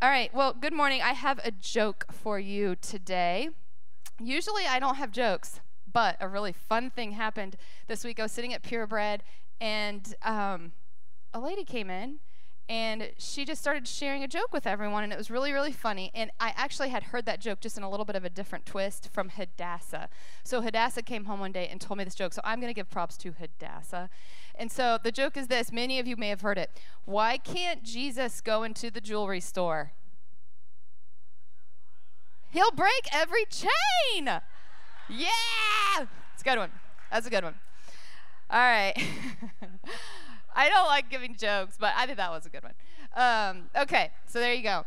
All right. Well, good morning. I have a joke for you today. Usually I don't have jokes, but a really fun thing happened this week. I was sitting at Purebred, and um, a lady came in and she just started sharing a joke with everyone and it was really really funny. And i actually had heard that joke just in a little bit of a different twist from hadassah. So hadassah came home one day and told me this joke so i'm going to give props to hadassah. And so the joke is this many of you may have heard it. Why can't jesus go into the jewelry store? He'll break every chain! Yeah! It's a good one. That's a good one. All right I don't like giving jokes, but I think that was a good one. Um, okay, so there you go.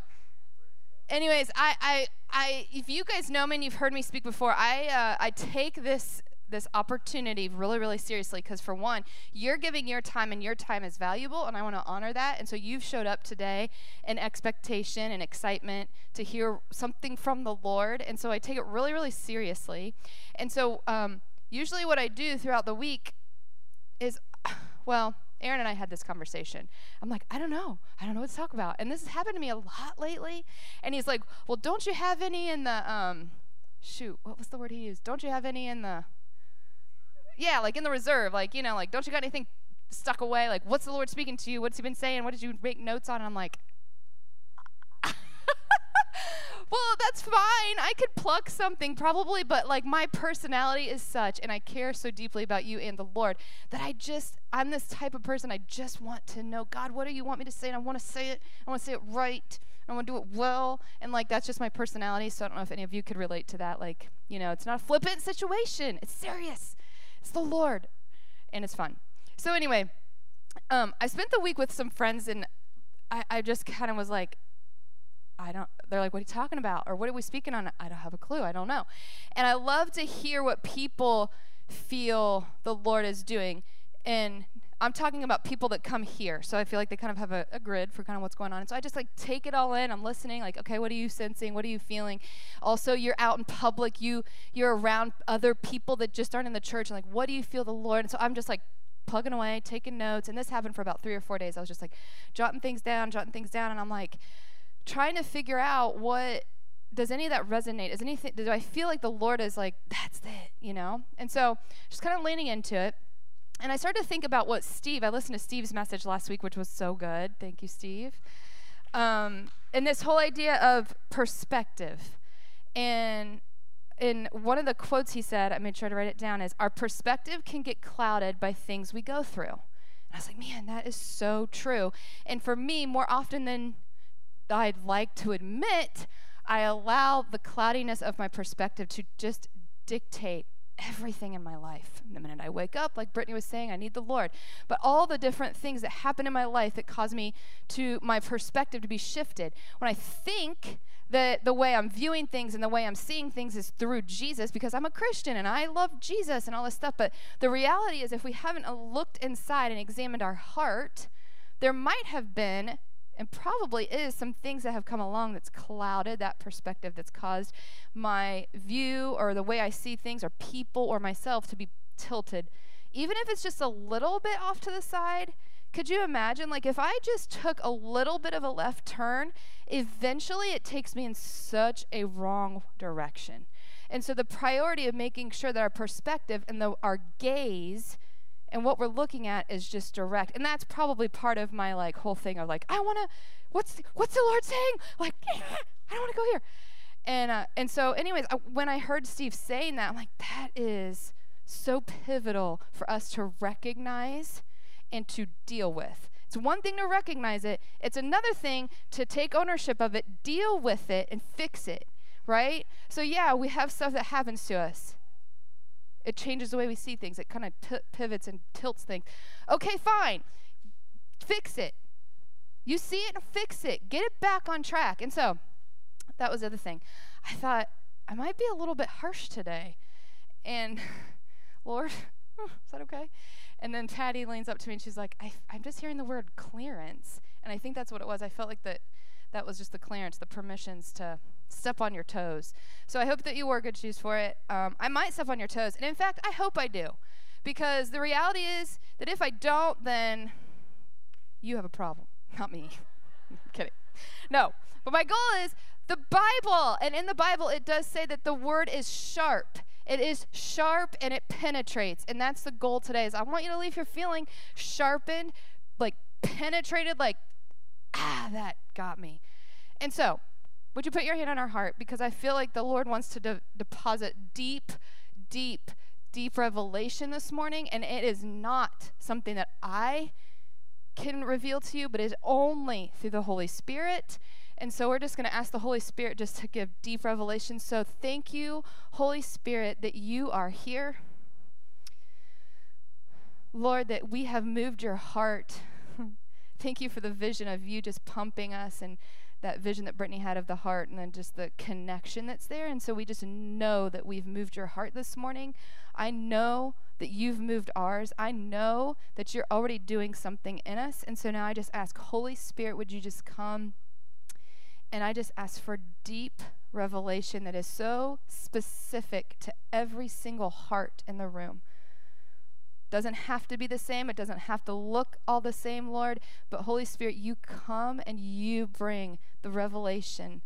Anyways, I, I, I, if you guys know me and you've heard me speak before, I, uh, I take this this opportunity really, really seriously because, for one, you're giving your time and your time is valuable, and I want to honor that. And so you've showed up today in expectation and excitement to hear something from the Lord. And so I take it really, really seriously. And so, um, usually, what I do throughout the week is, well, Aaron and I had this conversation. I'm like, I don't know. I don't know what to talk about. And this has happened to me a lot lately. And he's like, Well, don't you have any in the um shoot, what was the word he used? Don't you have any in the Yeah, like in the reserve, like, you know, like don't you got anything stuck away? Like, what's the Lord speaking to you? What's he been saying? What did you make notes on? And I'm like, well, that's fine. I could pluck something probably, but like my personality is such, and I care so deeply about you and the Lord that I just, I'm this type of person. I just want to know, God, what do you want me to say? And I want to say it. I want to say it right. I want to do it well. And like, that's just my personality. So I don't know if any of you could relate to that. Like, you know, it's not a flippant situation, it's serious. It's the Lord, and it's fun. So, anyway, um, I spent the week with some friends, and I, I just kind of was like, I don't, they're like, what are you talking about? Or what are we speaking on? I don't have a clue. I don't know. And I love to hear what people feel the Lord is doing. And I'm talking about people that come here. So I feel like they kind of have a, a, grid for kind of what's going on. And so I just like take it all in. I'm listening, like, okay, what are you sensing? What are you feeling? Also, you're out in public. You you're around other people that just aren't in the church. And like, what do you feel the Lord? And so I'm just like plugging away, taking notes. And this happened for about three or four days. I was just like jotting things down, jotting things down, and I'm like, trying to figure out what does any of that resonate? Is anything do I feel like the Lord is like, that's it, you know? And so just kind of leaning into it. And I started to think about what Steve, I listened to Steve's message last week, which was so good. Thank you, Steve. Um, and this whole idea of perspective. And in one of the quotes he said, I made sure to write it down, is our perspective can get clouded by things we go through. And I was like, man, that is so true. And for me, more often than I'd like to admit, I allow the cloudiness of my perspective to just dictate everything in my life. The minute I wake up, like Brittany was saying, I need the Lord. But all the different things that happen in my life that cause me to my perspective to be shifted. When I think that the way I'm viewing things and the way I'm seeing things is through Jesus because I'm a Christian and I love Jesus and all this stuff. But the reality is, if we haven't looked inside and examined our heart, there might have been and probably is some things that have come along that's clouded that perspective that's caused my view or the way I see things or people or myself to be tilted. Even if it's just a little bit off to the side, could you imagine like if I just took a little bit of a left turn, eventually it takes me in such a wrong direction. And so the priority of making sure that our perspective and the, our gaze and what we're looking at is just direct. And that's probably part of my like whole thing of like i want to what's what's the lord saying? Like i don't want to go here. And uh, and so anyways I, when i heard steve saying that i'm like that is so pivotal for us to recognize and to deal with. It's one thing to recognize it. It's another thing to take ownership of it deal with it and fix it right? So yeah we have stuff that happens to us it changes the way we see things. It kind of p- pivots and tilts things. Okay, fine. Fix it. You see it fix it. Get it back on track. And so that was the other thing. I thought, I might be a little bit harsh today. And Lord, is that okay? And then Patty leans up to me and she's like, I, I'm just hearing the word clearance. And I think that's what it was. I felt like that that was just the clearance, the permissions to step on your toes. So I hope that you wore good shoes for it. Um, I might step on your toes. And in fact, I hope I do. Because the reality is that if I don't, then you have a problem, not me. kidding. no, but my goal is the Bible. And in the Bible, it does say that the word is sharp. It is sharp and it penetrates. And that's the goal today is I want you to leave here feeling sharpened, like penetrated, like, ah, that got me. And so, would you put your hand on our heart? Because I feel like the Lord wants to de- deposit deep, deep, deep revelation this morning. And it is not something that I can reveal to you, but is only through the Holy Spirit. And so we're just going to ask the Holy Spirit just to give deep revelation. So thank you, Holy Spirit, that you are here. Lord, that we have moved your heart. Thank you for the vision of you just pumping us and that vision that Brittany had of the heart and then just the connection that's there. And so we just know that we've moved your heart this morning. I know that you've moved ours. I know that you're already doing something in us. And so now I just ask, Holy Spirit, would you just come? And I just ask for deep revelation that is so specific to every single heart in the room. Doesn't have to be the same. It doesn't have to look all the same, Lord. But Holy Spirit, you come and you bring the revelation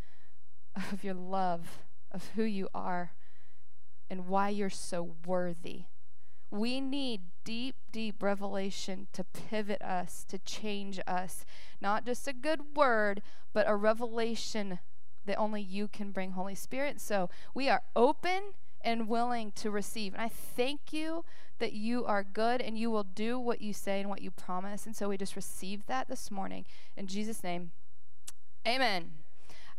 of your love, of who you are, and why you're so worthy. We need deep, deep revelation to pivot us, to change us. Not just a good word, but a revelation that only you can bring, Holy Spirit. So we are open and willing to receive. And I thank you that you are good and you will do what you say and what you promise. And so we just received that this morning. In Jesus' name, amen.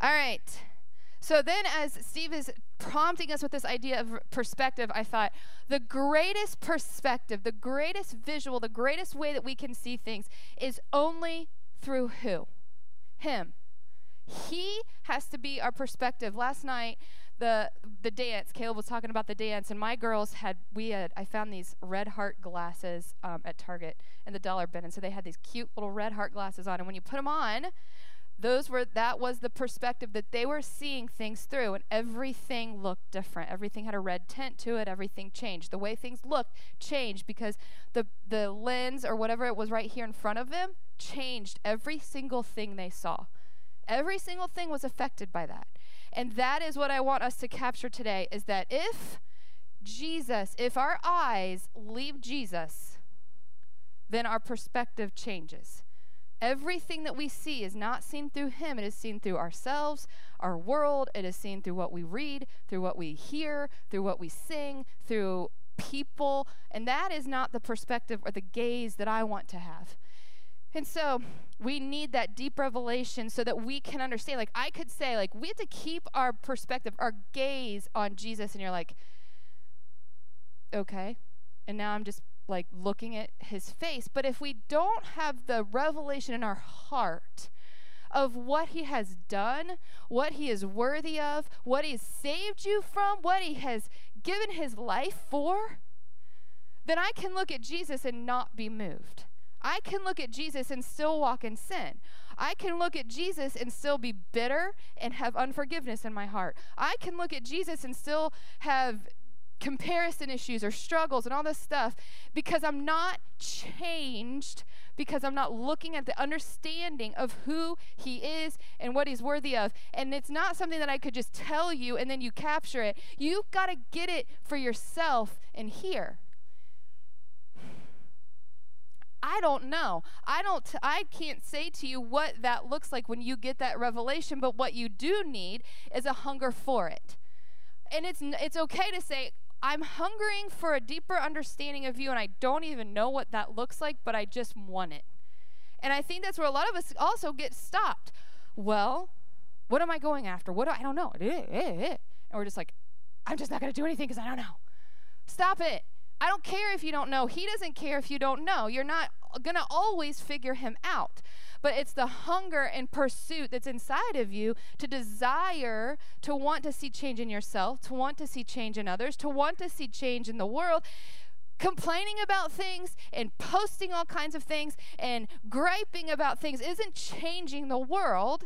All right. So then, as Steve is prompting us with this idea of perspective, I thought the greatest perspective, the greatest visual, the greatest way that we can see things is only through who? Him. He has to be our perspective. Last night, the the dance. Caleb was talking about the dance, and my girls had we had I found these red heart glasses um, at Target in the dollar bin, and so they had these cute little red heart glasses on, and when you put them on, those were that was the perspective that they were seeing things through and everything looked different. Everything had a red tint to it everything changed. The way things looked changed because the the lens or whatever it was right here in front of them changed every single thing they saw. Every single thing was affected by that and that is what i want us to capture today is that if jesus if our eyes leave jesus then our perspective changes Everything that we see is not seen through Him. It is seen through ourselves, our world. It is seen through what we read, through what we hear, through what we sing, through people. And that is not the perspective or the gaze that I want to have. And so we need that deep revelation so that we can understand. Like, I could say, like, we have to keep our perspective, our gaze on Jesus. And you're like, okay. And now I'm just like looking at his face. But if we don't have the revelation in our heart of what he has done, what he is worthy of, what he's saved you from, what he has given his life for, then I can look at Jesus and not be moved. I can look at Jesus and still walk in sin. I can look at Jesus and still be bitter and have unforgiveness in my heart. I can look at Jesus and still have comparison issues or struggles and all this stuff because I'm not changed, because I'm not looking at the understanding of who He is and what He's worthy of. And it's not something that I could just tell you and then you capture it. You've got to get it for yourself and hear. I don't know. I don't I can't say to you what that looks like when you get that revelation, but what you do need is a hunger for it. And it's it's okay to say I'm hungering for a deeper understanding of you, and I don't even know what that looks like, but I just want it. And I think that's where a lot of us also get stopped. Well, what am I going after? What do I don't know. And we're just like, I'm just not going to do anything because I don't know. Stop it. I don't care if you don't know. He doesn't care if you don't know. You're not going to always figure him out but it's the hunger and pursuit that's inside of you to desire to want to see change in yourself, to want to see change in others, to want to see change in the world. Complaining about things and posting all kinds of things and griping about things isn't changing the world,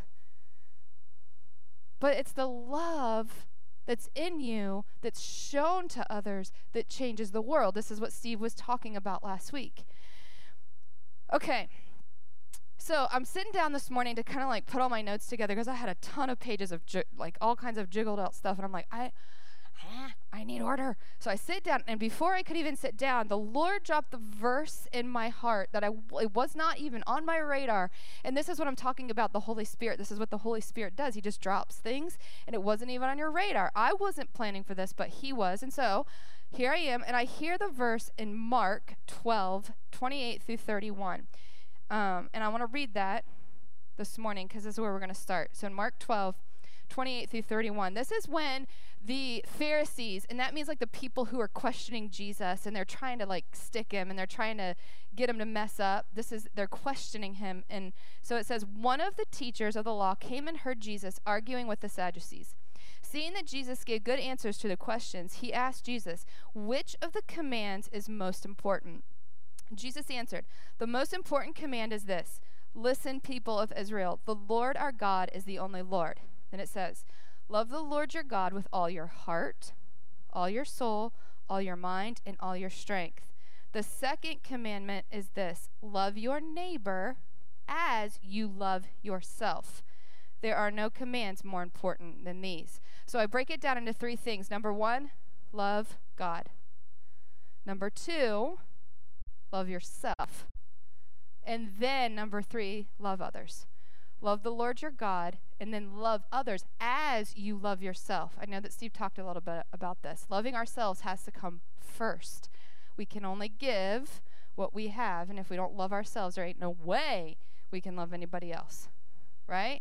but it's the love that's in you that's shown to others that changes the world. This is what Steve was talking about last week. Okay. So I'm sitting down this morning to kind of like put all my notes together because I had a ton of pages of like all kinds of jiggled out stuff, and I'm like, I, ah, I need order. So I sit down, and before I could even sit down, the Lord dropped the verse in my heart that I it was not even on my radar. And this is what I'm talking about. The Holy Spirit. This is what the Holy Spirit does. He just drops things, and it wasn't even on your radar. I wasn't planning for this, but He was, and so here I am, and I hear the verse in Mark 12, 28 through 31. Um, and I want to read that this morning because this is where we're going to start. So in Mark 12, 28 through 31, this is when the Pharisees, and that means like the people who are questioning Jesus and they're trying to like stick him and they're trying to get him to mess up. This is, they're questioning him. And so it says, one of the teachers of the law came and heard Jesus arguing with the Sadducees. Seeing that Jesus gave good answers to the questions, he asked Jesus, Which of the commands is most important? Jesus answered, The most important command is this Listen, people of Israel, the Lord our God is the only Lord. Then it says, Love the Lord your God with all your heart, all your soul, all your mind, and all your strength. The second commandment is this love your neighbor as you love yourself. There are no commands more important than these. So I break it down into three things. Number one, love God. Number two, love yourself. And then number three, love others. Love the Lord your God, and then love others as you love yourself. I know that Steve talked a little bit about this. Loving ourselves has to come first. We can only give what we have, and if we don't love ourselves, there ain't no way we can love anybody else. Right?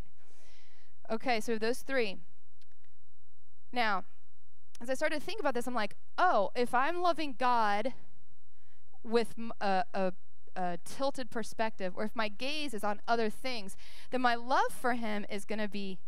Okay, so those three. Now, as I started to think about this, I'm like, oh, if I'm loving God with a, a, a, tilted perspective, or if my gaze is on other things, then my love for Him is going to be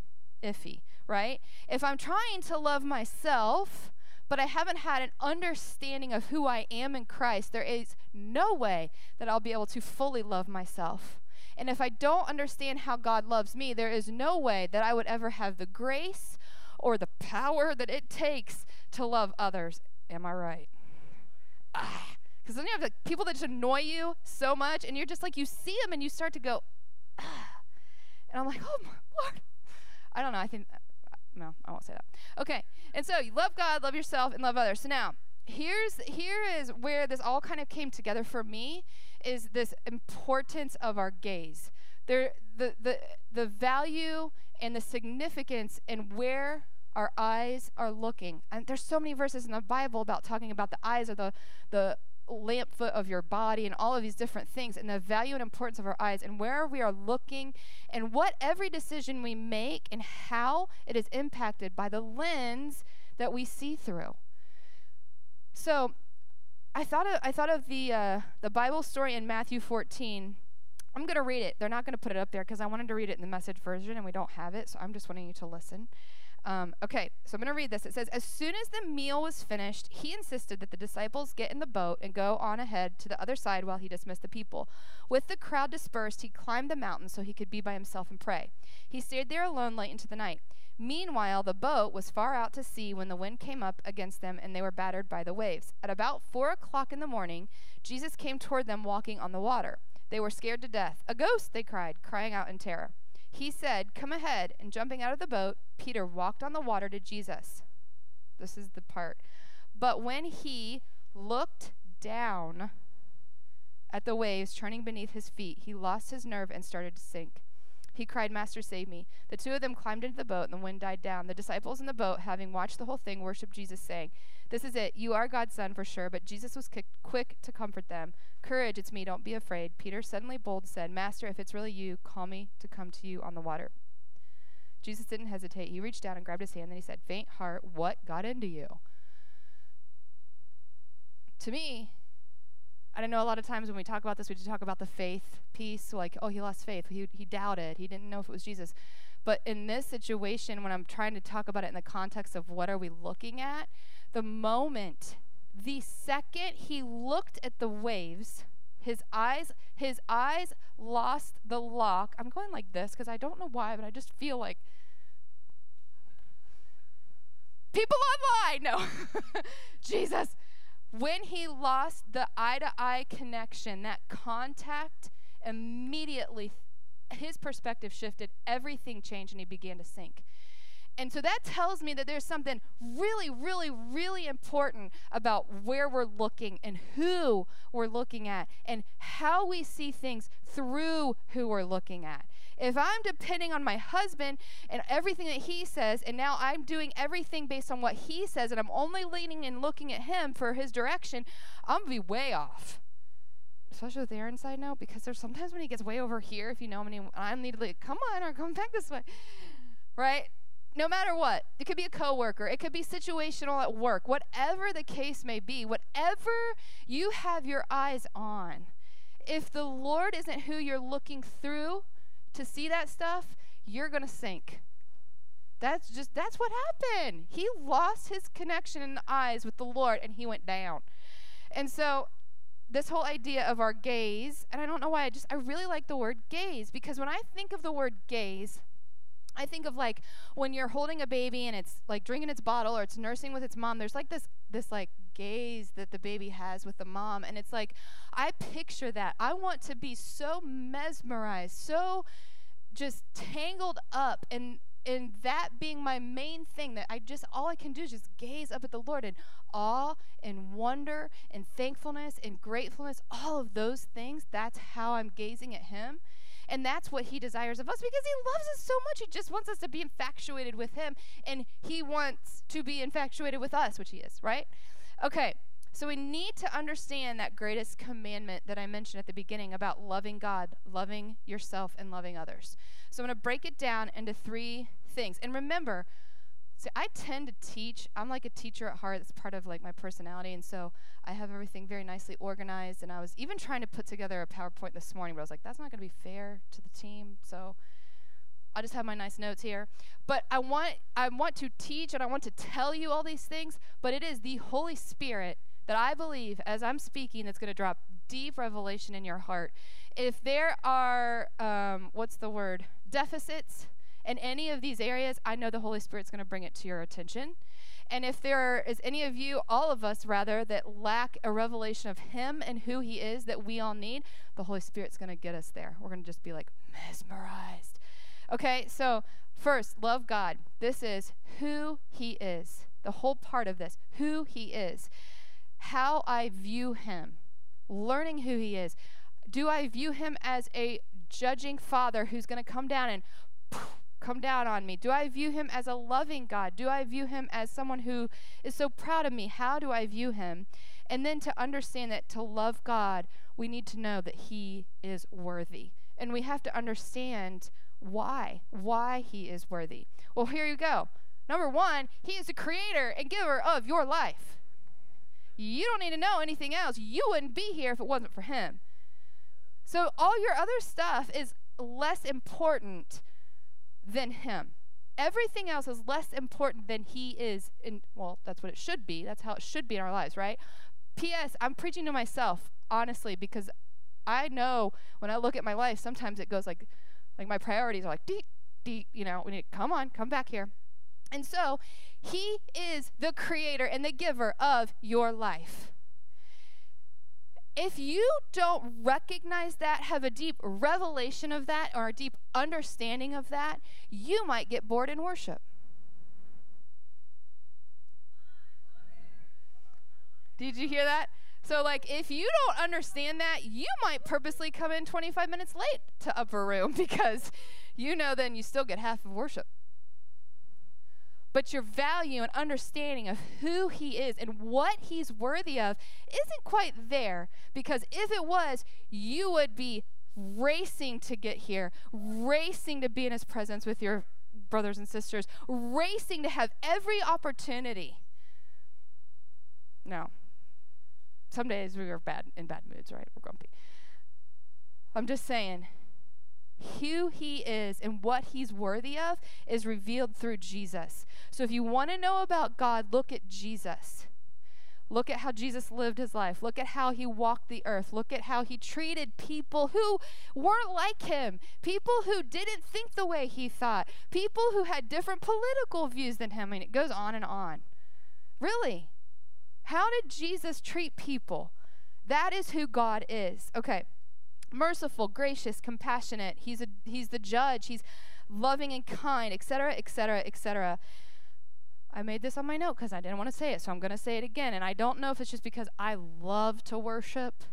iffy, right? If I'm trying to love myself, but I haven't had an understanding of who I am in Christ, there is no way that I'll be able to fully love myself. And if I don't understand how God loves me, there is no way that I would ever have the grace or the power that it takes to love others. Am I right? Ah. Because then you have like, people that just annoy you so much, and you're just like, you see them and you start to go. And I'm like, oh, my Lord. I don't know. I think, uh, no, I won't say that. Okay. And so you love God, love yourself, and love others. So now, here's here is where this all kind of came together for me is this importance of our gaze. There the the the value and the significance and where our eyes are looking. And there's so many verses in the Bible about talking about the eyes or the the lamp foot of your body and all of these different things and the value and importance of our eyes and where we are looking and what every decision we make and how it is impacted by the lens that we see through. So I thought of, I thought of the uh, the Bible story in Matthew 14. I'm going to read it. They're not going to put it up there because I wanted to read it in the message version and we don't have it, so I'm just wanting you to listen. Um, okay, so I'm going to read this. It says, As soon as the meal was finished, he insisted that the disciples get in the boat and go on ahead to the other side while he dismissed the people. With the crowd dispersed, he climbed the mountain so he could be by himself and pray. He stayed there alone late into the night. Meanwhile, the boat was far out to sea when the wind came up against them and they were battered by the waves. At about four o'clock in the morning, Jesus came toward them walking on the water. They were scared to death. A ghost, they cried, crying out in terror. He said, Come ahead. And jumping out of the boat, Peter walked on the water to Jesus. This is the part. But when he looked down at the waves churning beneath his feet, he lost his nerve and started to sink. He cried, Master, save me. The two of them climbed into the boat, and the wind died down. The disciples in the boat, having watched the whole thing, worshiped Jesus, saying, This is it. You are God's son for sure. But Jesus was quick to comfort them. Courage, it's me. Don't be afraid. Peter, suddenly bold, said, Master, if it's really you, call me to come to you on the water. Jesus didn't hesitate. He reached down and grabbed his hand. Then he said, Faint heart, what got into you? To me, I don't know a lot of times when we talk about this, we talk about the faith piece, like, oh, he lost faith. He, he doubted. He didn't know if it was Jesus. But in this situation, when I'm trying to talk about it in the context of what are we looking at, the moment, the second he looked at the waves, his eyes, his eyes lost the lock. I'm going like this because I don't know why, but I just feel like people online. No, Jesus when he lost the eye to eye connection, that contact, immediately his perspective shifted. Everything changed and he began to sink. And so that tells me that there's something really, really, really important about where we're looking and who we're looking at and how we see things through who we're looking at. If I'm depending on my husband and everything that he says, and now I'm doing everything based on what he says, and I'm only leaning and looking at him for his direction, I'm gonna be way off. Especially with Aaron side now, because there's sometimes when he gets way over here, if you know him, I'm need to like, come on, or come back this way. Right? no matter what, it could be a coworker, it could be situational at work, whatever the case may be, whatever you have your eyes on, if the Lord isn't who you're looking through to see that stuff, you're going to sink. That's just that's what happened. He lost his connection in the eyes with the Lord and he went down. And so this whole idea of our gaze, and I don't know why I just I really like the word gaze because when I think of the word gaze, I think of like when you're holding a baby and it's like drinking its bottle or it's nursing with its mom, there's like this this like gaze that the baby has with the mom and it's like I picture that. I want to be so mesmerized, so just tangled up and in that being my main thing that I just all I can do is just gaze up at the Lord in awe and wonder and thankfulness and gratefulness, all of those things, that's how I'm gazing at him. And that's what he desires of us because he loves us so much. He just wants us to be infatuated with him and he wants to be infatuated with us, which he is, right? Okay. So we need to understand that greatest commandment that I mentioned at the beginning about loving God, loving yourself, and loving others. So I'm going to break it down into three things. And remember, See, I tend to teach. I'm like a teacher at heart. It's part of like my personality, and so I have everything very nicely organized. And I was even trying to put together a PowerPoint this morning, but I was like, that's not going to be fair to the team. So I just have my nice notes here. But I want I want to teach and I want to tell you all these things. But it is the Holy Spirit that I believe, as I'm speaking, that's going to drop deep revelation in your heart. If there are um, what's the word deficits in any of these areas, I know the Holy Spirit's going to bring it to your attention. And if there is any of you, all of us rather, that lack a revelation of Him and who He is that we all need, the Holy Spirit's going to get us there. We're going to just be like mesmerized. Okay, so first, love God. This is who He is. The whole part of this, who He is, how I view Him, learning who He is. Do I view Him as a judging Father who's going to come down and come down on me? Do I view him as a loving God? Do I view him as someone who is so proud of me? How do I view him? And then to understand that to love God, we need to know that he is worthy. And we have to understand why, why he is worthy. Well, here you go. Number one, he is the creator and giver of your life. You don't need to know anything else. You wouldn't be here if it wasn't for him. So all your other stuff is less important than him. Everything else is less important than he is in well, that's what it should be. That's how it should be in our lives, right? PS, I'm preaching to myself, honestly, because I know when I look at my life, sometimes it goes like like my priorities are like deep, deep, you know, we need come on, come back here. And so he is the creator and the giver of your life if you don't recognize that, have a deep revelation of that, or a deep understanding of that, you might get bored in worship. Did you hear that? So, like, if you don't understand that, you might purposely come in 25 minutes late to upper room because you know then you still get half of worship but your value and understanding of who he is and what he's worthy of isn't quite there because if it was, you would be racing to get here, racing to be in his presence with your brothers and sisters, racing to have every opportunity. No. Some days we are bad in bad moods, right? We're grumpy. I'm just saying who he is and what he's worthy of is revealed through Jesus. So if you want to know about God, look at Jesus. Look at how Jesus lived his life. Look at how he walked the earth. Look at how he treated people who weren't like him, people who didn't think the way he thought, people who had different political views than him. I mean, it goes on and on. Really? How did Jesus treat people? That is who God is. Okay. Merciful, gracious, compassionate. He's a he's the judge. He's loving and kind, etc., etc., etc. I made this on my note because I didn't want to say it, so I'm going to say it again. And I don't know if it's just because I love to worship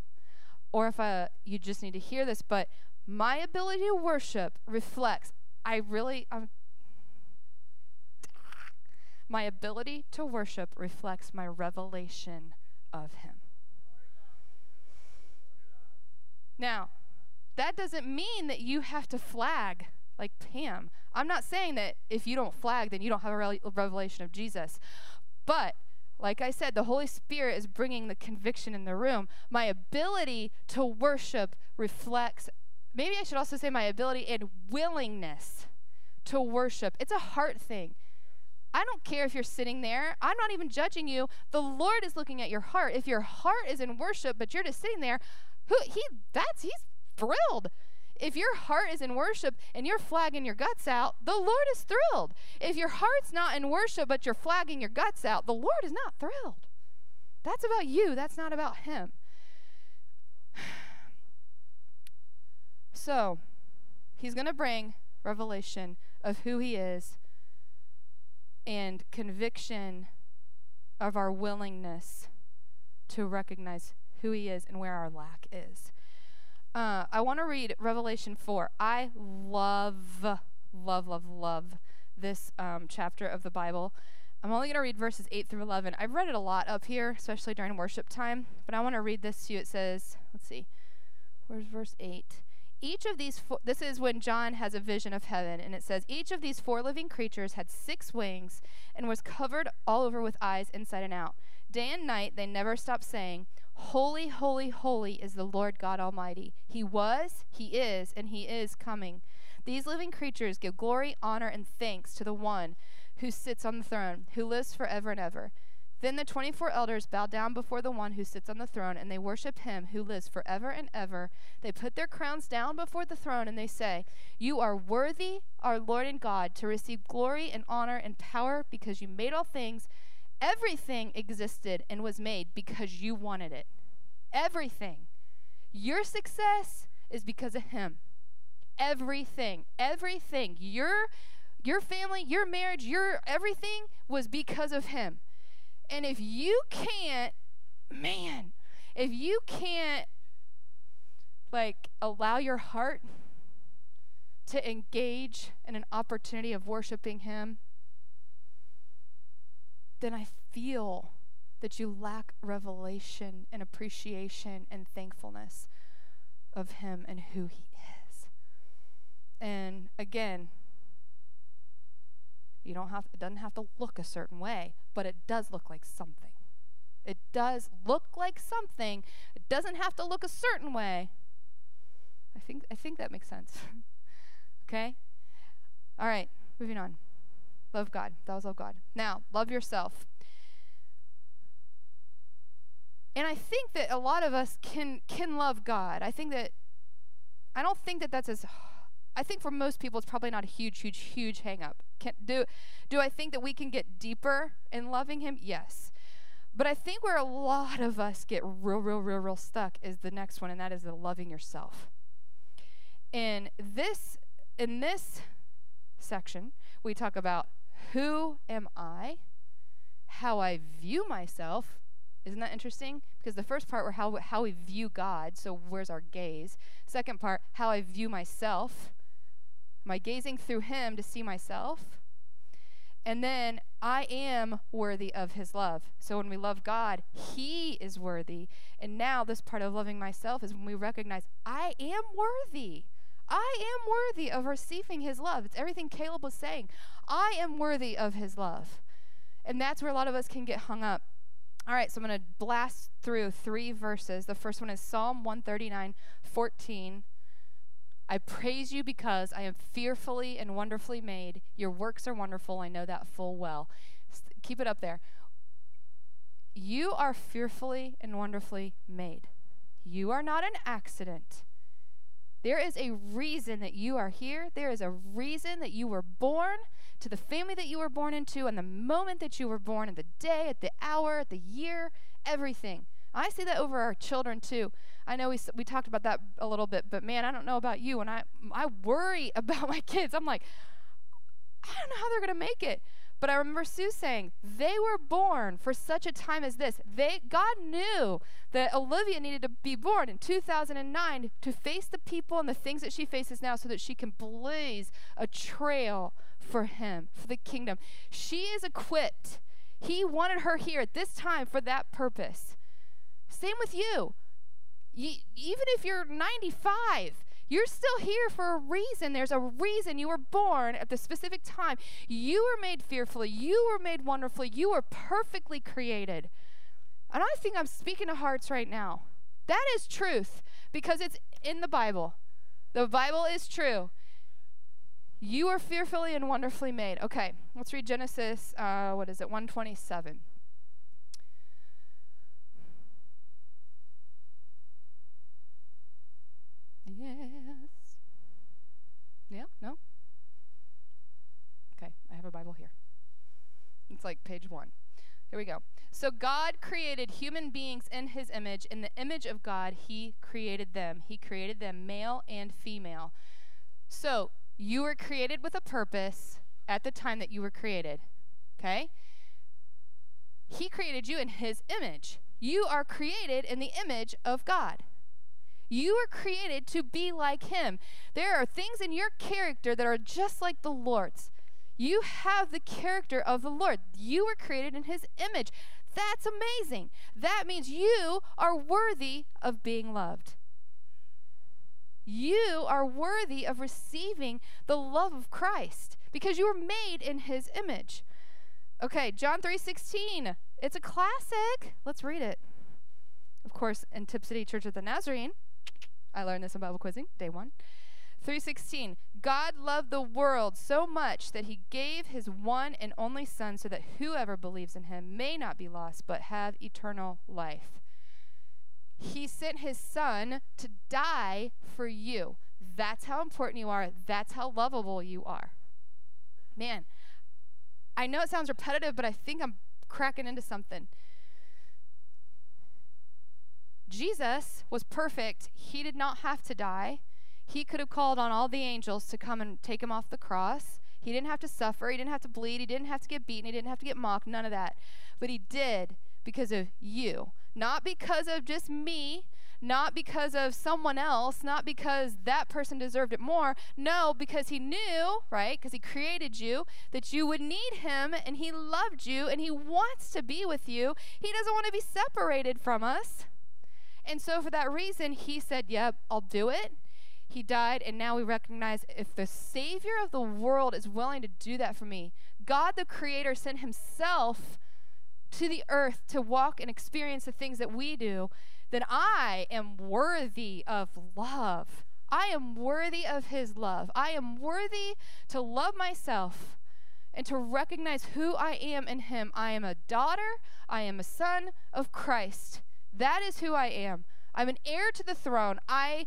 or if I, uh, you just need to hear this, but my ability to worship reflects, I really, I'm, my ability to worship reflects my revelation of Him. Now, that doesn't mean that you have to flag like Pam. I'm not saying that if you don't flag, then you don't have a revelation of Jesus. But like I said, the Holy Spirit is bringing the conviction in the room. My ability to worship reflects, maybe I should also say, my ability and willingness to worship. It's a heart thing. I don't care if you're sitting there. I'm not even judging you. The Lord is looking at your heart. If your heart is in worship, but you're just sitting there, who he that's he's thrilled. If your heart is in worship and you're flagging your guts out, the Lord is thrilled. If your heart's not in worship but you're flagging your guts out, the Lord is not thrilled. That's about you, that's not about Him. So, He's going to bring revelation of who He is and conviction of our willingness to recognize who He is and where our lack is. Uh, I want to read Revelation 4. I love, love, love, love this um, chapter of the Bible. I'm only going to read verses 8 through 11. I've read it a lot up here, especially during worship time, but I want to read this to you. It says, let's see, where's verse 8? Each of these, four, this is when John has a vision of heaven, and it says, Each of these four living creatures had six wings and was covered all over with eyes inside and out. Day and night they never stop saying, Holy, holy, holy is the Lord God Almighty. He was, He is, and He is coming. These living creatures give glory, honor, and thanks to the one who sits on the throne, who lives forever and ever. Then the 24 elders bow down before the one who sits on the throne, and they worship him who lives forever and ever. They put their crowns down before the throne, and they say, You are worthy, our Lord and God, to receive glory and honor and power because you made all things Everything existed and was made because you wanted it. Everything. Your success is because of him. Everything. Everything. Your your family, your marriage, your everything was because of him. And if you can't man, if you can't like allow your heart to engage in an opportunity of worshiping him, then I feel that you lack revelation and appreciation and thankfulness of Him and who He is. And again, you don't have it doesn't have to look a certain way, but it does look like something. It does look like something. It doesn't have to look a certain way. I think I think that makes sense. okay? All right, moving on. Love God. That was love God. Now, love yourself. And I think that a lot of us can can love God. I think that I don't think that that's as I think for most people it's probably not a huge huge huge hang up. Can do do I think that we can get deeper in loving him? Yes. But I think where a lot of us get real real real real stuck is the next one and that is the loving yourself. In this in this section, we talk about who am I? How I view myself. Isn't that interesting? Because the first part were how how we view God, so where's our gaze? Second part, how I view myself. Am I gazing through him to see myself? And then I am worthy of his love. So when we love God, he is worthy. And now this part of loving myself is when we recognize I am worthy. I am worthy of receiving his love. It's everything Caleb was saying. I am worthy of his love. And that's where a lot of us can get hung up. All right, so I'm going to blast through three verses. The first one is Psalm 139 14. I praise you because I am fearfully and wonderfully made. Your works are wonderful. I know that full well. Keep it up there. You are fearfully and wonderfully made. You are not an accident. There is a reason that you are here. There is a reason that you were born to the family that you were born into, and the moment that you were born, and the day, at the hour, at the year, everything. I see that over our children too. I know we we talked about that a little bit, but man, I don't know about you. And I I worry about my kids. I'm like, I don't know how they're gonna make it. But I remember Sue saying, they were born for such a time as this. They, God knew that Olivia needed to be born in 2009 to face the people and the things that she faces now so that she can blaze a trail for Him, for the kingdom. She is equipped. He wanted her here at this time for that purpose. Same with you. you even if you're 95, you're still here for a reason. There's a reason you were born at the specific time. You were made fearfully. You were made wonderfully. You were perfectly created. And I think I'm speaking to hearts right now. That is truth because it's in the Bible. The Bible is true. You are fearfully and wonderfully made. Okay, let's read Genesis, uh, what is it, 127. Yes. Yeah? No? Okay, I have a Bible here. It's like page one. Here we go. So God created human beings in his image. In the image of God, he created them. He created them male and female. So you were created with a purpose at the time that you were created. Okay? He created you in his image. You are created in the image of God. You were created to be like Him. There are things in your character that are just like the Lord's. You have the character of the Lord. You were created in His image. That's amazing. That means you are worthy of being loved. You are worthy of receiving the love of Christ because you were made in his image. Okay, John 3:16. It's a classic. Let's read it. Of course, in Tipp City Church of the Nazarene, I learned this in Bible quizzing, day one. 316 God loved the world so much that he gave his one and only Son so that whoever believes in him may not be lost but have eternal life. He sent his Son to die for you. That's how important you are. That's how lovable you are. Man, I know it sounds repetitive, but I think I'm cracking into something. Jesus was perfect. He did not have to die. He could have called on all the angels to come and take him off the cross. He didn't have to suffer. He didn't have to bleed. He didn't have to get beaten. He didn't have to get mocked. None of that. But he did because of you. Not because of just me, not because of someone else, not because that person deserved it more. No, because he knew, right? Because he created you, that you would need him and he loved you and he wants to be with you. He doesn't want to be separated from us. And so, for that reason, he said, Yep, I'll do it. He died, and now we recognize if the Savior of the world is willing to do that for me, God the Creator sent Himself to the earth to walk and experience the things that we do, then I am worthy of love. I am worthy of His love. I am worthy to love myself and to recognize who I am in Him. I am a daughter, I am a son of Christ. That is who I am. I'm an heir to the throne. I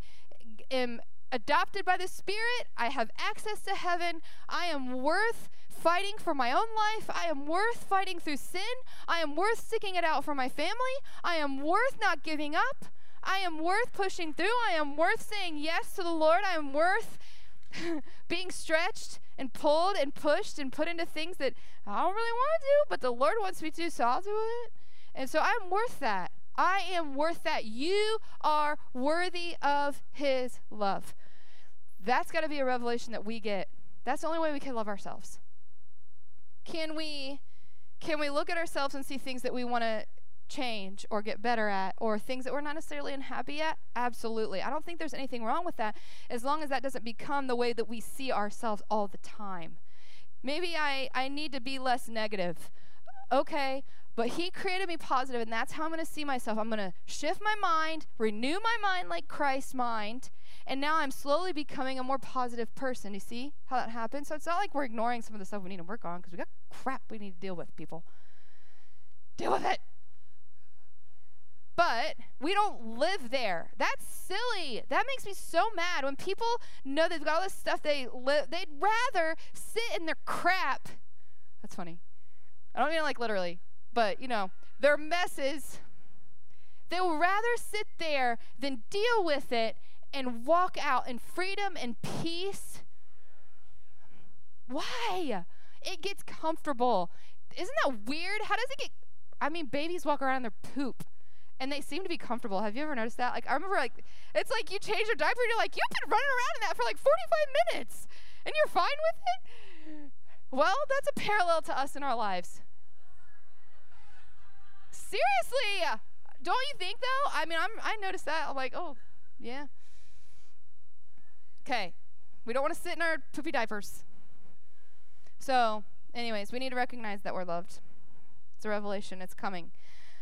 am adopted by the Spirit. I have access to heaven. I am worth fighting for my own life. I am worth fighting through sin. I am worth sticking it out for my family. I am worth not giving up. I am worth pushing through. I am worth saying yes to the Lord. I am worth being stretched and pulled and pushed and put into things that I don't really want to do, but the Lord wants me to, so I'll do it. And so I'm worth that. I am worth that. You are worthy of His love. That's got to be a revelation that we get. That's the only way we can love ourselves. Can we can we look at ourselves and see things that we want to change or get better at or things that we're not necessarily unhappy at? Absolutely. I don't think there's anything wrong with that as long as that doesn't become the way that we see ourselves all the time. Maybe I, I need to be less negative. Okay, but He created me positive, and that's how I'm going to see myself. I'm going to shift my mind, renew my mind like Christ's mind, and now I'm slowly becoming a more positive person. You see how that happens? So it's not like we're ignoring some of the stuff we need to work on because we got crap we need to deal with, people. Deal with it. But we don't live there. That's silly. That makes me so mad when people know they've got all this stuff they live. They'd rather sit in their crap. That's funny. I don't mean like literally but you know, their messes. They will rather sit there than deal with it and walk out in freedom and peace. Why? It gets comfortable. Isn't that weird? How does it get? I mean, babies walk around in their poop and they seem to be comfortable. Have you ever noticed that? Like, I remember, like, it's like you change your diaper and you're like, you've been running around in that for like 45 minutes and you're fine with it? Well, that's a parallel to us in our lives. Seriously, don't you think though? I mean, I'm, I noticed that. I'm like, oh, yeah. Okay, we don't want to sit in our poopy diapers. So, anyways, we need to recognize that we're loved. It's a revelation, it's coming.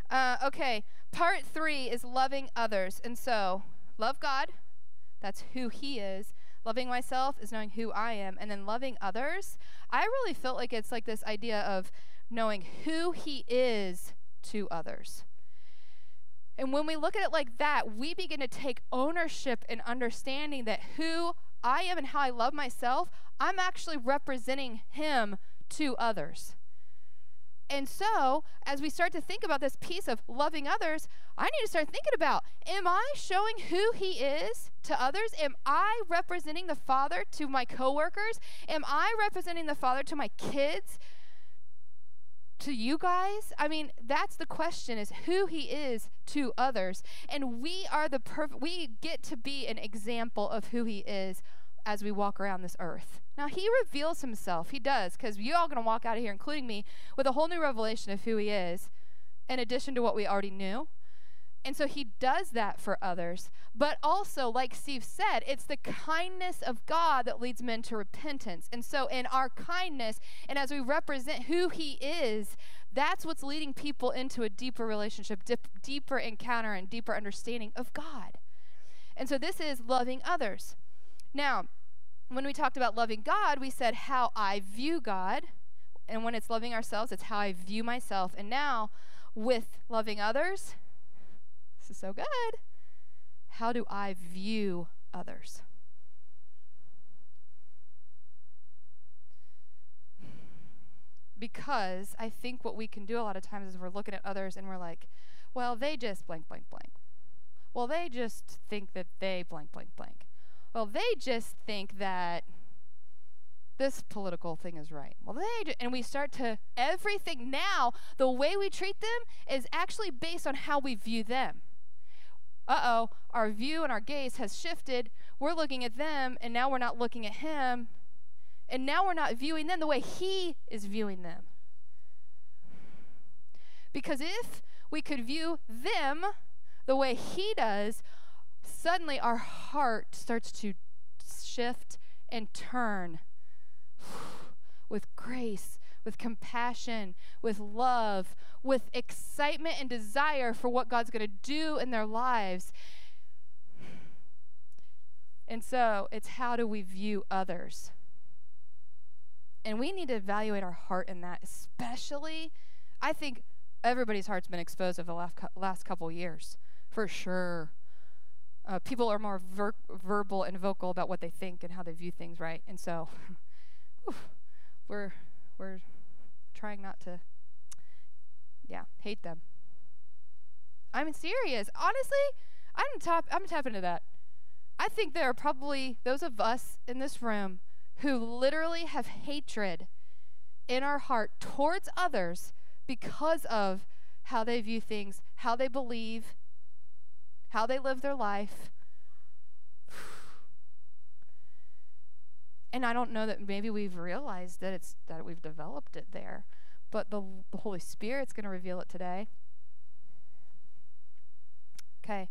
Uh, okay, part three is loving others. And so, love God, that's who He is. Loving myself is knowing who I am. And then loving others, I really felt like it's like this idea of knowing who He is to others. And when we look at it like that, we begin to take ownership and understanding that who I am and how I love myself, I'm actually representing Him to others. And so, as we start to think about this piece of loving others, I need to start thinking about am I showing who he is to others? Am I representing the Father to my coworkers? Am I representing the Father to my kids? To you guys? I mean, that's the question is who he is to others. And we are the perfect we get to be an example of who he is as we walk around this earth. Now, he reveals himself. He does, because you all going to walk out of here, including me, with a whole new revelation of who he is, in addition to what we already knew. And so he does that for others. But also, like Steve said, it's the kindness of God that leads men to repentance. And so, in our kindness, and as we represent who he is, that's what's leading people into a deeper relationship, dip, deeper encounter, and deeper understanding of God. And so, this is loving others. Now, when we talked about loving God, we said how I view God. And when it's loving ourselves, it's how I view myself. And now, with loving others, is so good. How do I view others? Because I think what we can do a lot of times is we're looking at others and we're like, well, they just blank, blank, blank. Well, they just think that they blank, blank, blank well, they just think that this political thing is right. Well, they and we start to everything now. The way we treat them is actually based on how we view them. Uh oh, our view and our gaze has shifted. We're looking at them, and now we're not looking at him, and now we're not viewing them the way he is viewing them. Because if we could view them the way he does, suddenly our heart starts to shift and turn with grace, with compassion, with love, with excitement and desire for what God's going to do in their lives. And so it's how do we view others? And we need to evaluate our heart in that, especially, I think everybody's heart's been exposed over the last, couple years, for sure. Uh, people are more ver- verbal and vocal about what they think and how they view things, right? And so, whew, we're we're trying not to, yeah, hate them. I'm serious. Honestly, I'm top. I'm tapping into that. I think there are probably those of us in this room who literally have hatred in our heart towards others because of how they view things, how they believe, how they live their life. And I don't know that maybe we've realized that it's that we've developed it there, but the, the Holy Spirit's going to reveal it today. Okay.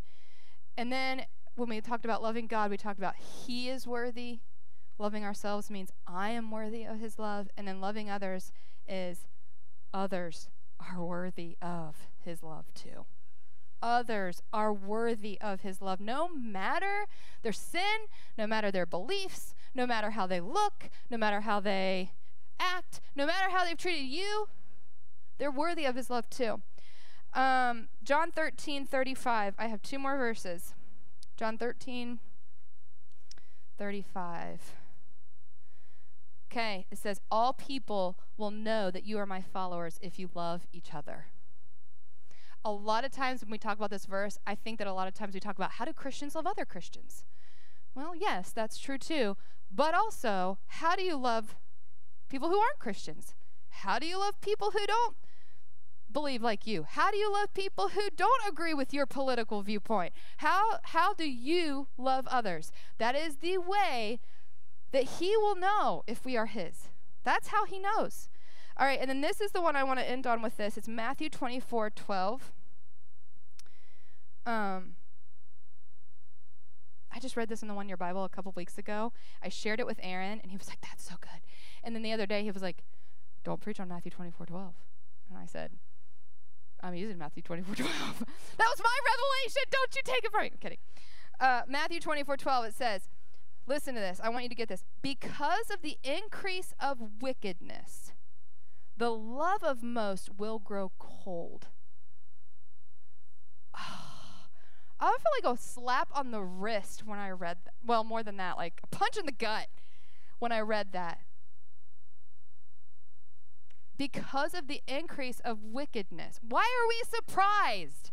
And then when we talked about loving God, we talked about He is worthy. Loving ourselves means I am worthy of His love. And then loving others is others are worthy of His love too others are worthy of his love, no matter their sin, no matter their beliefs, no matter how they look, no matter how they act, no matter how they've treated you, they're worthy of his love too. Um, John 13, 35. I have two more verses. John 13, 35. Okay, it says, All people will know that you are my followers if you love each other. a lot of times when we talk about this verse, I think that a lot of times we talk about how do Christians love other Christians? Well, yes, that's true too. But also, how do you love people who aren't Christians? How do you love people who don't believe like you? How do you love people who don't agree with your political viewpoint? How how do you love others? That is the way that he will know if we are his. That's how he knows. All right, and then this is the one I want to end on with this. It's Matthew 24, 12. Um, I just read this in the one year Bible a couple weeks ago. I shared it with Aaron, and he was like, That's so good. And then the other day, he was like, Don't preach on Matthew 24, 12. And I said, I'm using Matthew 24, 12. that was my revelation. Don't you take it from me. I'm kidding. Uh, Matthew 24, 12, it says, Listen to this. I want you to get this. Because of the increase of wickedness, the love of most will grow cold. I feel like a slap on the wrist when I read that. Well, more than that, like a punch in the gut when I read that. Because of the increase of wickedness. Why are we surprised?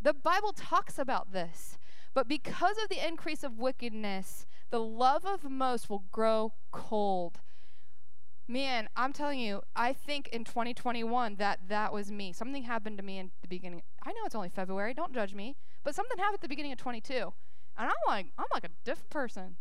The Bible talks about this. But because of the increase of wickedness, the love of most will grow cold. Man, I'm telling you, I think in 2021 that that was me. Something happened to me in the beginning. I know it's only February, don't judge me, but something happened at the beginning of 22. And I'm like, I'm like a different person.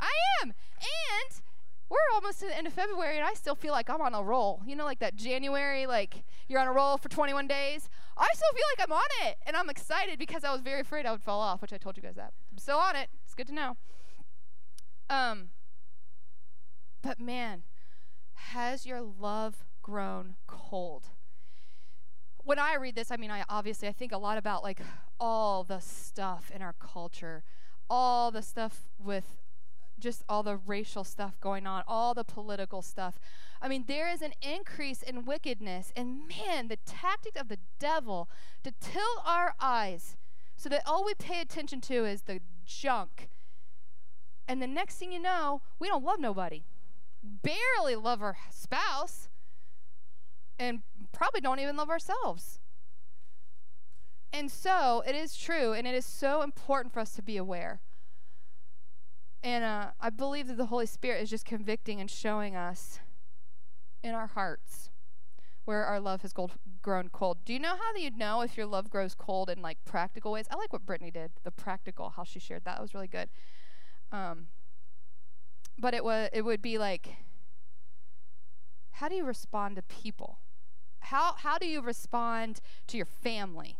I am. And we're almost to the end of February and I still feel like I'm on a roll. You know, like that January, like you're on a roll for 21 days. I still feel like I'm on it. And I'm excited because I was very afraid I would fall off, which I told you guys that. I'm still on it. It's good to know. Um, but man, has your love grown cold? When I read this, I mean, I obviously I think a lot about like all the stuff in our culture, all the stuff with just all the racial stuff going on, all the political stuff. I mean, there is an increase in wickedness, and man, the tactic of the devil to tilt our eyes so that all we pay attention to is the junk. And the next thing you know, we don't love nobody barely love our spouse and probably don't even love ourselves. And so it is true, and it is so important for us to be aware. And uh, I believe that the Holy Spirit is just convicting and showing us in our hearts where our love has grown cold. Do you know how you know if your love grows cold in like practical ways? I like what Brittany did, the practical, how she shared that. That was really good. Um, but it was it would be like how do you respond to people? How how do you respond to your family?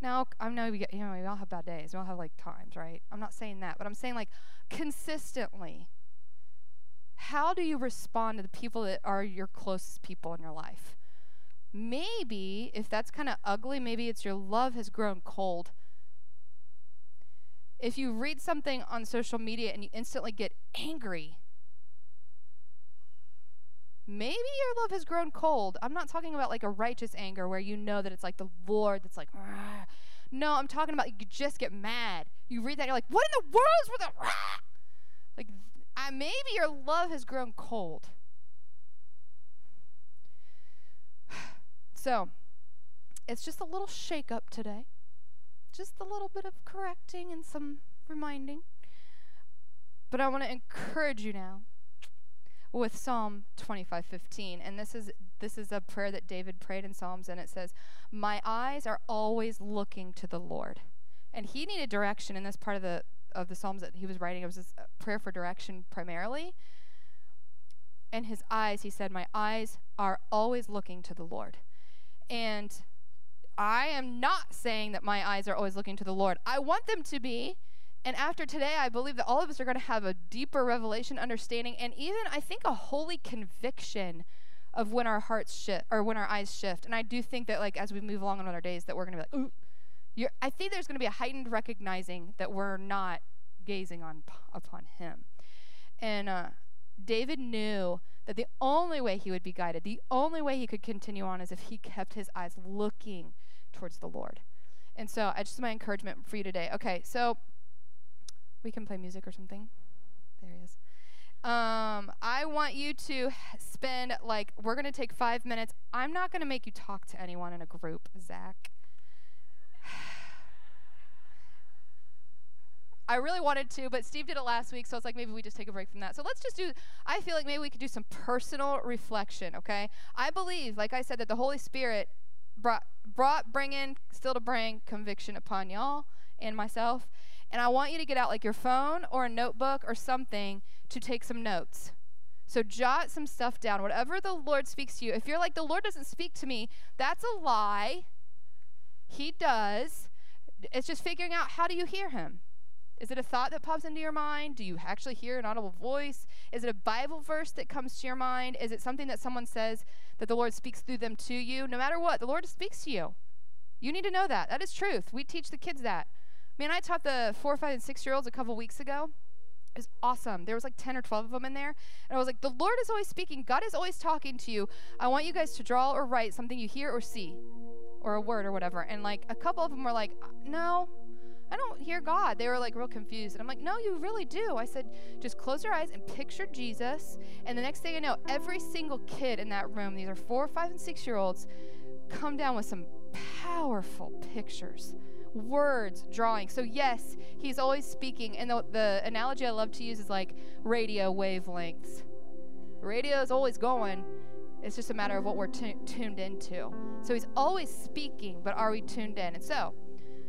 Now I know you know we all have bad days. We all have like times, right? I'm not saying that, but I'm saying like consistently. How do you respond to the people that are your closest people in your life? Maybe if that's kind of ugly, maybe it's your love has grown cold if you read something on social media and you instantly get angry, maybe your love has grown cold. I'm not talking about like a righteous anger where you know that it's like the Lord that's like, Rah. no, I'm talking about you just get mad. You read that, you're like, what in the world is with that? Rah? Like, uh, maybe your love has grown cold. So, it's just a little shake up today just a little bit of correcting and some reminding. But I want to encourage you now with Psalm 25:15 and this is this is a prayer that David prayed in Psalms and it says my eyes are always looking to the Lord. And he needed direction in this part of the of the Psalms that he was writing. It was a uh, prayer for direction primarily. And his eyes, he said, My eyes are always looking to the Lord. And I am not saying that my eyes are always looking to the Lord. I want them to be. And after today, I believe that all of us are going to have a deeper revelation, understanding, and even I think a holy conviction of when our hearts shift or when our eyes shift. And I do think that like as we move along in our days, that we're going to be like, ooh, you're, I think there's going to be a heightened recognizing that we're not gazing on upon Him. And uh, David knew that the only way he would be guided, the only way he could continue on, is if he kept his eyes looking towards the Lord. And so, I just my encouragement for you today. Okay, so we can play music or something. There he is. Um, I want you to spend like we're gonna take five minutes. I'm not gonna make you talk to anyone in a group, Zach. I really wanted to, but Steve did it last week, so it's like maybe we just take a break from that. So let's just do, I feel like maybe we could do some personal reflection, okay? I believe, like I said, that the Holy Spirit brought, brought bring in, still to bring conviction upon y'all and myself. And I want you to get out like your phone or a notebook or something to take some notes. So jot some stuff down. Whatever the Lord speaks to you. If you're like, the Lord doesn't speak to me, that's a lie. He does. It's just figuring out how do you hear him? Is it a thought that pops into your mind? Do you actually hear an audible voice? Is it a Bible verse that comes to your mind? Is it something that someone says that the Lord speaks through them to you? No matter what, the Lord speaks to you. You need to know that. That is truth. We teach the kids that. Man, I taught the four, five, and six year olds a couple weeks ago. It was awesome. There was like 10 or 12 of them in there. And I was like, the Lord is always speaking. God is always talking to you. I want you guys to draw or write something you hear or see or a word or whatever. And like a couple of them were like, uh, no, I don't hear God. They were like real confused. And I'm like, no, you really do. I said, just close your eyes and picture Jesus. And the next thing I know, every single kid in that room, these are four, five, and six year olds, come down with some powerful pictures, words, drawing. So, yes, he's always speaking. And the, the analogy I love to use is like radio wavelengths. Radio is always going. It's just a matter of what we're tuned into. So he's always speaking, but are we tuned in? And so,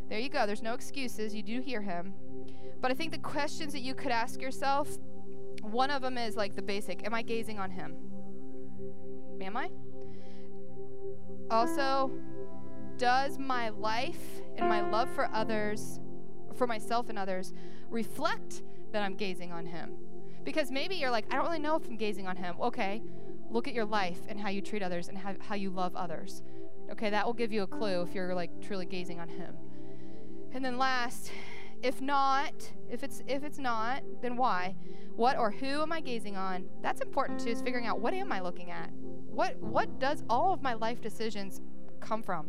there you go. There's no excuses. You do hear him. But I think the questions that you could ask yourself, one of them is like the basic Am I gazing on him? Am I? Also, does my life and my love for others, for myself and others, reflect that I'm gazing on him? Because maybe you're like, I don't really know if I'm gazing on him. Okay, look at your life and how you treat others and how, how you love others. Okay, that will give you a clue if you're like truly gazing on him. And then last, if not, if it's if it's not, then why? What or who am I gazing on? That's important too, is figuring out what am I looking at? What what does all of my life decisions come from?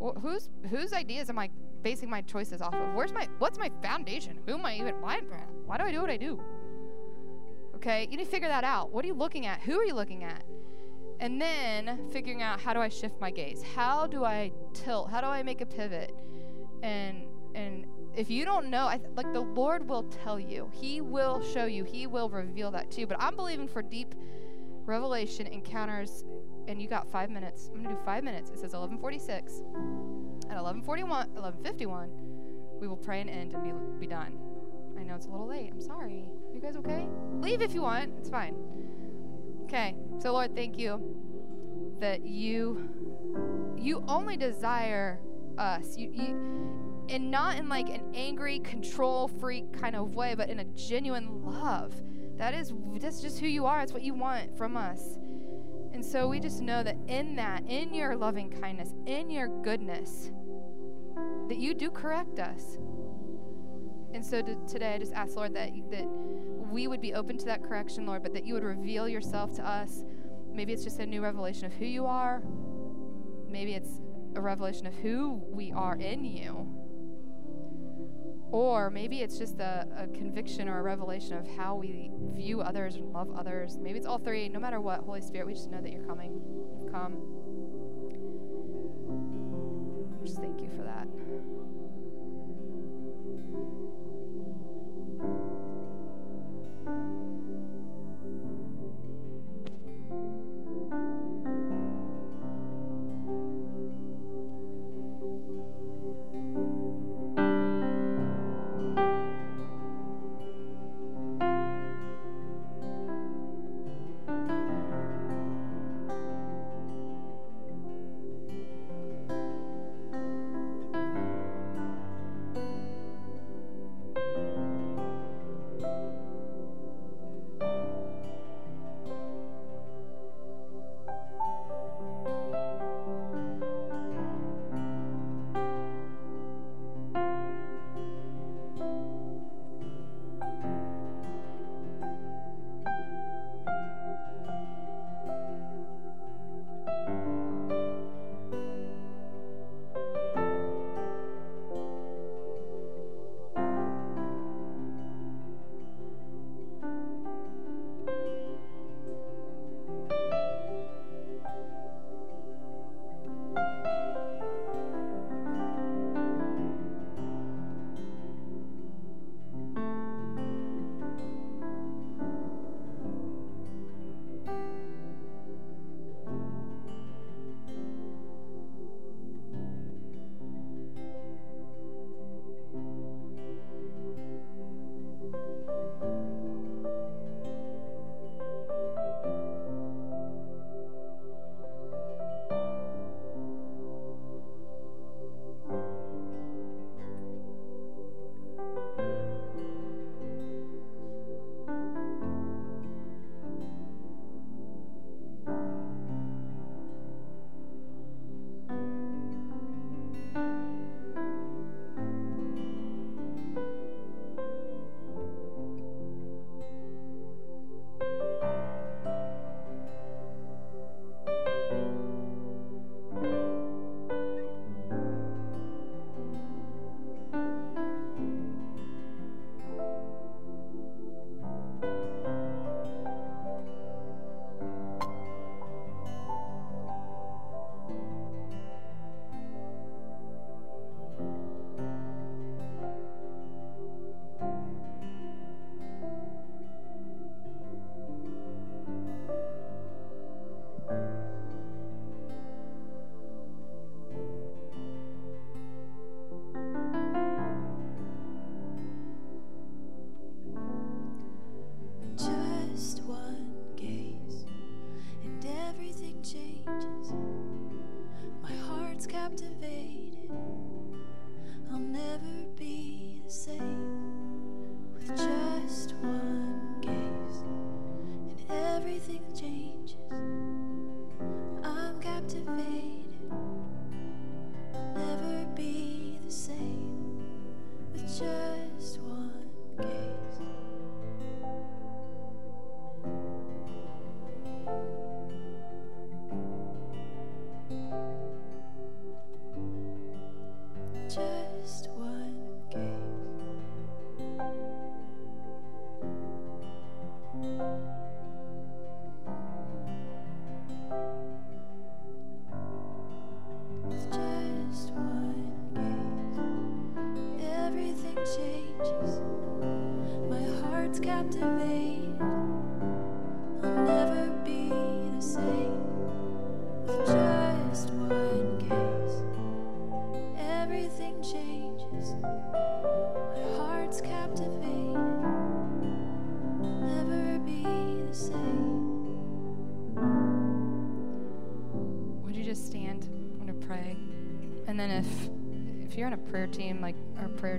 Wh- whose whose ideas am I basing my choices off of? Where's my what's my foundation? Who am I even why why do I do what I do? Okay, you need to figure that out. What are you looking at? Who are you looking at? And then figuring out how do I shift my gaze? How do I tilt? How do I make a pivot? and and if you don't know I th- like the lord will tell you he will show you he will reveal that to you but i'm believing for deep revelation encounters and you got five minutes. I'm gonna do five minutes. It says 1146 at 1141 1151 we will pray and end and be, be done. I know it's a little late. I'm sorry. You guys okay? Leave if you want. It's fine. Okay. So lord thank you that you you only desire us. You, you, and not in like an angry, control freak kind of way, but in a genuine love. That is that's just who you are. It's what you want from us. And so we just know that in that, in your loving kindness, in your goodness, that you do correct us. And so to, today, I just ask, Lord, that, that we would be open to that correction, Lord, but that you would reveal yourself to us. Maybe it's just a new revelation of who you are. Maybe it's a revelation of who we are in you. Or maybe it's just a, a, conviction or a revelation of how we view others and love others. Maybe it's all three. No matter what, Holy Spirit, we just know that you're coming. Come. Just thank you for that.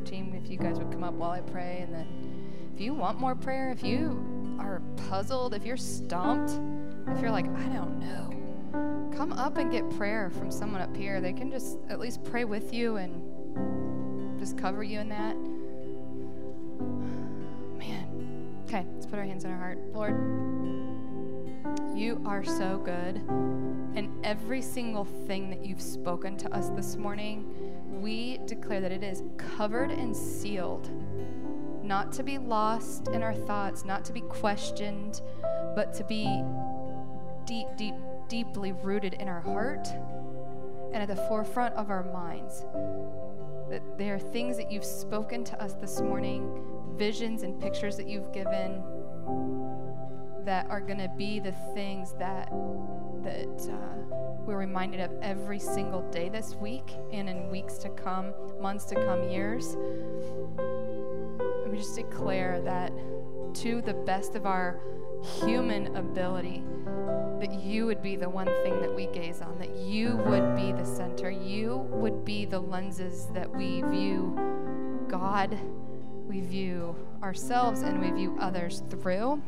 Team, if you guys would come up while I pray, and then if you want more prayer, if you are puzzled, if you're stumped, if you're like, I don't know, come up and get prayer from someone up here. They can just at least pray with you and just cover you in that. Man. Okay, let's put our hands on our heart. Lord, you are so good. And every single thing that you've spoken to us this morning, we declare that it is covered and sealed, not to be lost in our thoughts, not to be questioned, but to be deep, deep, deeply rooted in our heart and at the forefront of our minds. That there are things that you've spoken to us this morning, visions and pictures that you've given that are going to be the things that that uh, we're reminded of every single day this week and in weeks to come, months to come, years. And we just declare that to the best of our human ability, that you would be the one thing that we gaze on, that you would be the center, you would be the lenses that we view God, we view ourselves, and we view others through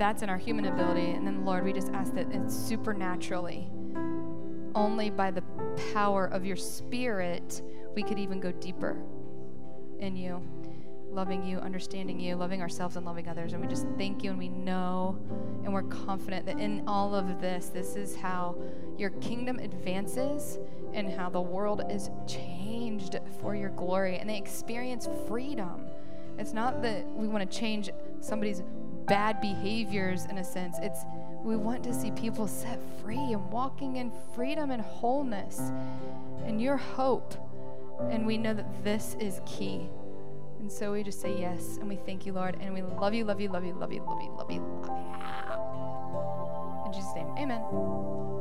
that's in our human ability. And then, Lord, we just ask that it's supernaturally, only by the power of your spirit, we could even go deeper in you, loving you, understanding you, loving ourselves, and loving others. And we just thank you, and we know, and we're confident that in all of this, this is how your kingdom advances and how the world is changed for your glory, and they experience freedom. It's not that we want to change somebody's bad behaviors in a sense. It's we want to see people set free and walking in freedom and wholeness and your hope. And we know that this is key. And so we just say yes and we thank you, Lord, and we love you, love you, love you, love you, love you, love you, love you. In Jesus' name, amen.